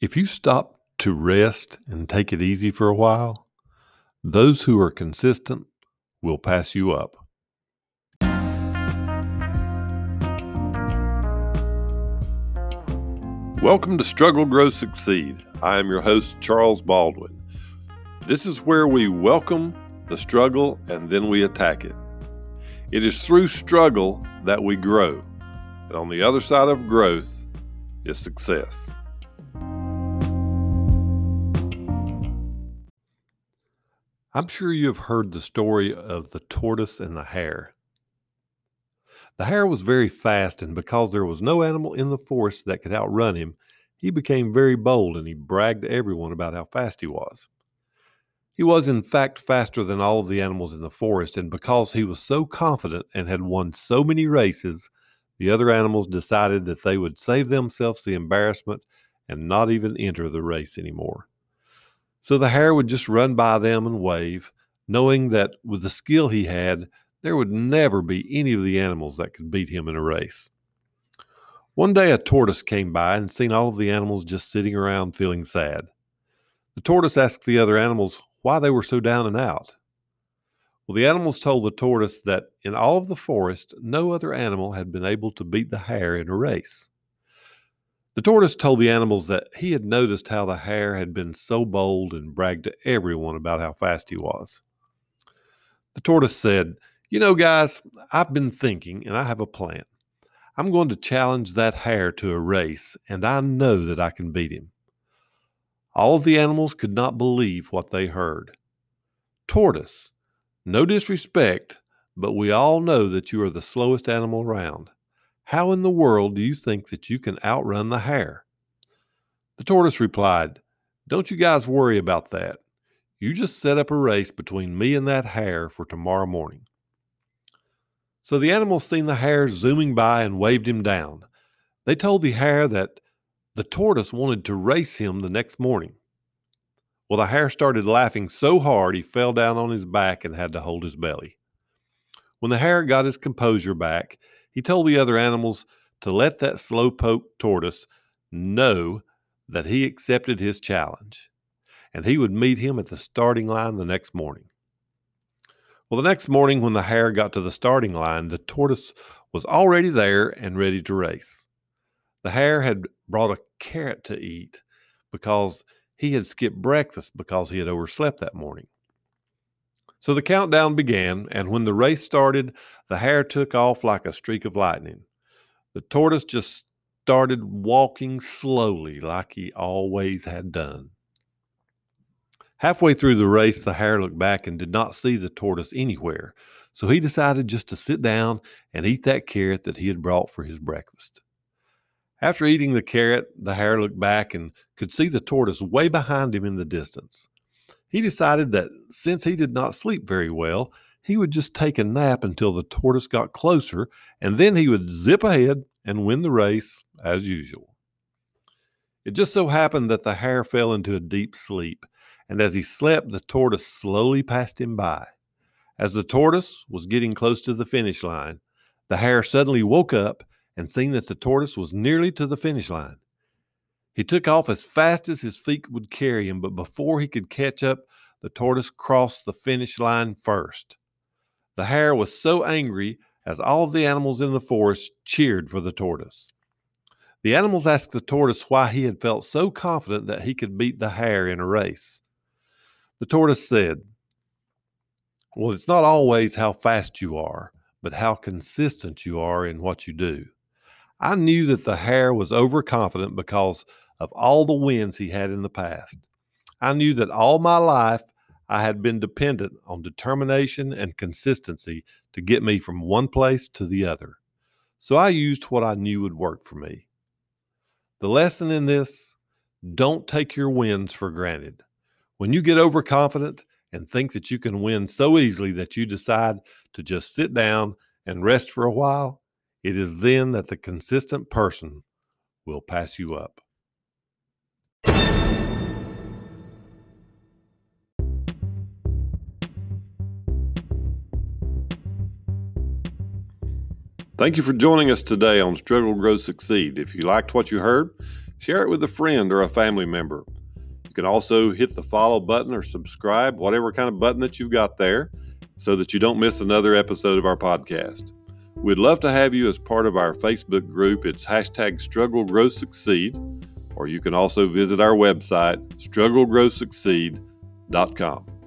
If you stop to rest and take it easy for a while, those who are consistent will pass you up. Welcome to Struggle, Grow, Succeed. I am your host, Charles Baldwin. This is where we welcome the struggle and then we attack it. It is through struggle that we grow, and on the other side of growth is success. I'm sure you have heard the story of the tortoise and the hare. The hare was very fast, and because there was no animal in the forest that could outrun him, he became very bold and he bragged to everyone about how fast he was. He was, in fact, faster than all of the animals in the forest, and because he was so confident and had won so many races, the other animals decided that they would save themselves the embarrassment and not even enter the race anymore. So the hare would just run by them and wave, knowing that with the skill he had, there would never be any of the animals that could beat him in a race. One day a tortoise came by and seen all of the animals just sitting around feeling sad. The tortoise asked the other animals why they were so down and out. Well, the animals told the tortoise that in all of the forest, no other animal had been able to beat the hare in a race. The tortoise told the animals that he had noticed how the hare had been so bold and bragged to everyone about how fast he was. The tortoise said, You know, guys, I've been thinking and I have a plan. I'm going to challenge that hare to a race, and I know that I can beat him. All of the animals could not believe what they heard. Tortoise, no disrespect, but we all know that you are the slowest animal around. How in the world do you think that you can outrun the hare? The tortoise replied, Don't you guys worry about that. You just set up a race between me and that hare for tomorrow morning. So the animals seen the hare zooming by and waved him down. They told the hare that the tortoise wanted to race him the next morning. Well, the hare started laughing so hard he fell down on his back and had to hold his belly. When the hare got his composure back, he told the other animals to let that slowpoke tortoise know that he accepted his challenge and he would meet him at the starting line the next morning. Well, the next morning, when the hare got to the starting line, the tortoise was already there and ready to race. The hare had brought a carrot to eat because he had skipped breakfast because he had overslept that morning. So the countdown began, and when the race started, the hare took off like a streak of lightning. The tortoise just started walking slowly like he always had done. Halfway through the race, the hare looked back and did not see the tortoise anywhere, so he decided just to sit down and eat that carrot that he had brought for his breakfast. After eating the carrot, the hare looked back and could see the tortoise way behind him in the distance. He decided that since he did not sleep very well, he would just take a nap until the tortoise got closer, and then he would zip ahead and win the race as usual. It just so happened that the hare fell into a deep sleep, and as he slept, the tortoise slowly passed him by. As the tortoise was getting close to the finish line, the hare suddenly woke up and seen that the tortoise was nearly to the finish line. He took off as fast as his feet would carry him, but before he could catch up, the tortoise crossed the finish line first. The hare was so angry as all the animals in the forest cheered for the tortoise. The animals asked the tortoise why he had felt so confident that he could beat the hare in a race. The tortoise said, Well, it's not always how fast you are, but how consistent you are in what you do. I knew that the hare was overconfident because of all the wins he had in the past. I knew that all my life I had been dependent on determination and consistency to get me from one place to the other. So I used what I knew would work for me. The lesson in this don't take your wins for granted. When you get overconfident and think that you can win so easily that you decide to just sit down and rest for a while, it is then that the consistent person will pass you up. Thank you for joining us today on Struggle, Grow, Succeed. If you liked what you heard, Share it with a friend or a family member. You can also hit the follow button or subscribe, whatever kind of button that you've got there, so that you don't miss another episode of our podcast. We'd love to have you as part of our Facebook group. It's hashtag struggle grow succeed, or you can also visit our website, strugglegrowsucceed.com.